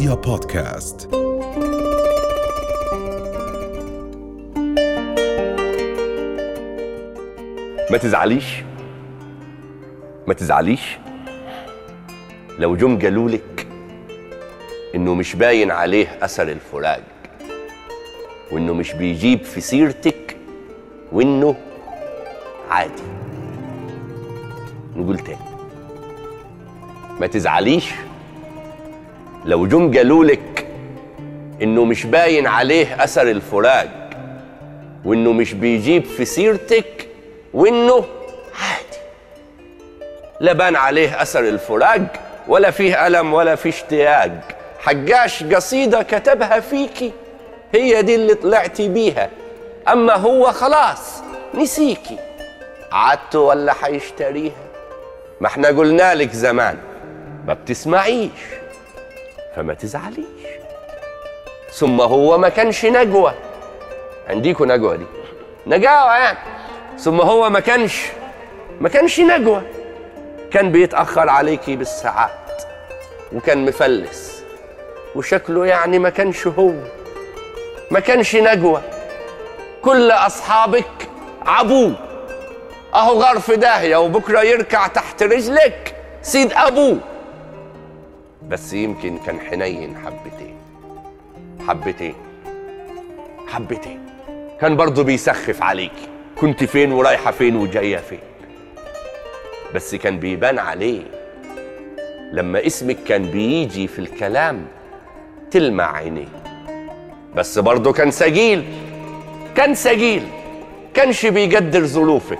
رؤيا بودكاست. ما تزعليش. ما تزعليش. لو جم قالولك إنه مش باين عليه أثر الفراق وإنه مش بيجيب في سيرتك وإنه عادي. نقول تاني. ما تزعليش. لو جم قالولك إنه مش باين عليه أثر الفراق وإنه مش بيجيب في سيرتك وإنه عادي. لا بان عليه أثر الفراق ولا فيه ألم ولا فيه اشتياق. حجاش قصيدة كتبها فيكي هي دي اللي طلعتي بيها. أما هو خلاص نسيكي. عدت ولا حيشتريها؟ ما إحنا قلنا لك زمان ما بتسمعيش. فما تزعليش. ثم هو ما كانش نجوى. عنديكوا نجوى دي. نجاوة يعني. ثم هو ما كانش ما كانش نجوى. كان بيتأخر عليكي بالساعات وكان مفلس وشكله يعني ما كانش هو. ما كانش نجوى. كل أصحابك عبوه. أهو غرف داهية وبكرة يركع تحت رجلك سيد أبوه. بس يمكن كان حنين حبتين. حبتين. حبتين. كان برضه بيسخف عليكي كنت فين ورايحة فين وجاية فين. بس كان بيبان عليه. لما اسمك كان بيجي في الكلام تلمع عينيه. بس برضه كان سجيل. كان سجيل. كانش بيقدر ظروفك.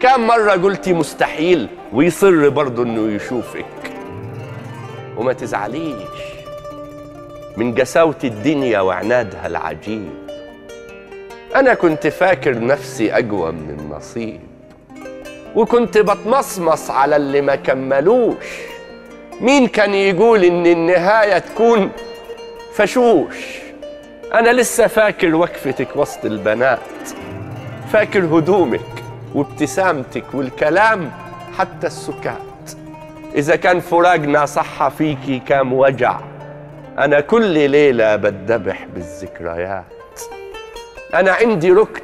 كم مرة قلتي مستحيل ويصر برضه إنه يشوفك. وما تزعليش. من قساوة الدنيا وعنادها العجيب. أنا كنت فاكر نفسي أقوى من النصيب. وكنت بتمصمص على اللي ما كملوش. مين كان يقول إن النهاية تكون فشوش؟ أنا لسه فاكر وقفتك وسط البنات. فاكر هدومك وابتسامتك والكلام حتى السكات. إذا كان فراقنا صح فيكي كام وجع أنا كل ليلة بتذبح بالذكريات. أنا عندي ركن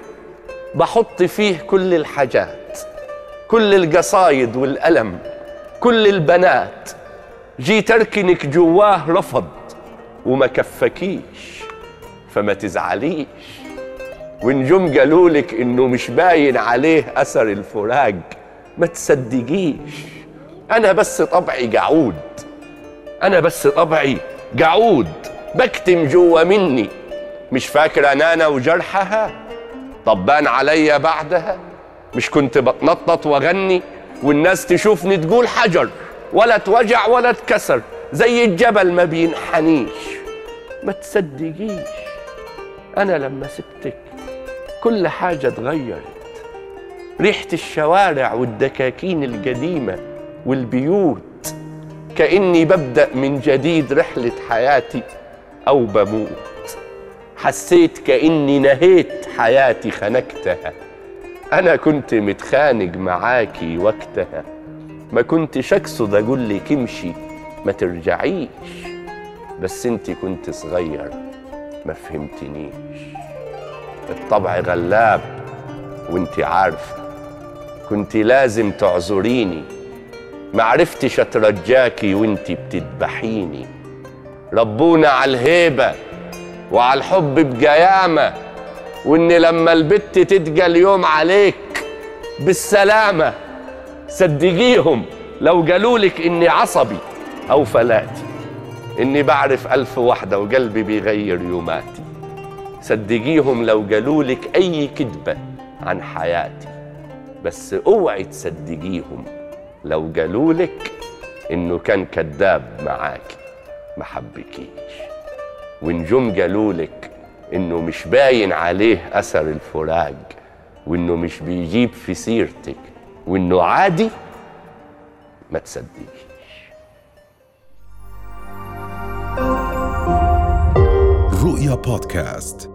بحط فيه كل الحاجات كل القصايد والألم كل البنات. جيت أركنك جواه رفض وما كفكيش فما تزعليش. ونجم قالولك إنه مش باين عليه أثر الفراق ما تصدقيش. أنا بس طبعي قعود أنا بس طبعي قعود بكتم جوا مني. مش فاكرة نانا وجرحها؟ طبان عليا بعدها. مش كنت بتنطط وأغني. والناس تشوفني تقول حجر. ولا اتوجع ولا اتكسر زي الجبل ما بينحنيش. ما تصدقيش. أنا لما سبتك كل حاجة اتغيرت. ريحة الشوارع والدكاكين القديمة والبيوت. كأني ببدأ من جديد رحلة حياتي أو بموت. حسيت كأني نهيت حياتي خنقتها أنا كنت متخانق معاكي وقتها. ما كنتش أقصد أقول لك امشي ما ترجعيش. بس أنت كنت صغير ما فهمتنيش. الطبع غلاب وأنت عارفة. كنت لازم تعذريني. معرفتش اترجاكي وانت بتذبحيني. ربونا على الهيبة وعلى الحب بجيامة وإن لما البت تتجى اليوم عليك بالسلامة صدقيهم لو قالولك إني عصبي أو فلاتي. إني بعرف ألف واحدة وقلبي بيغير يوماتي. صدقيهم لو قالولك أي كذبة عن حياتي بس اوعي تصدقيهم. لو قالولك إنه كان كذاب معاكي ما حبكيش. ونجم قالولك إنه مش باين عليه أثر الفراق وإنه مش بيجيب في سيرتك وإنه عادي ما تصدقيش. رؤيا بودكاست.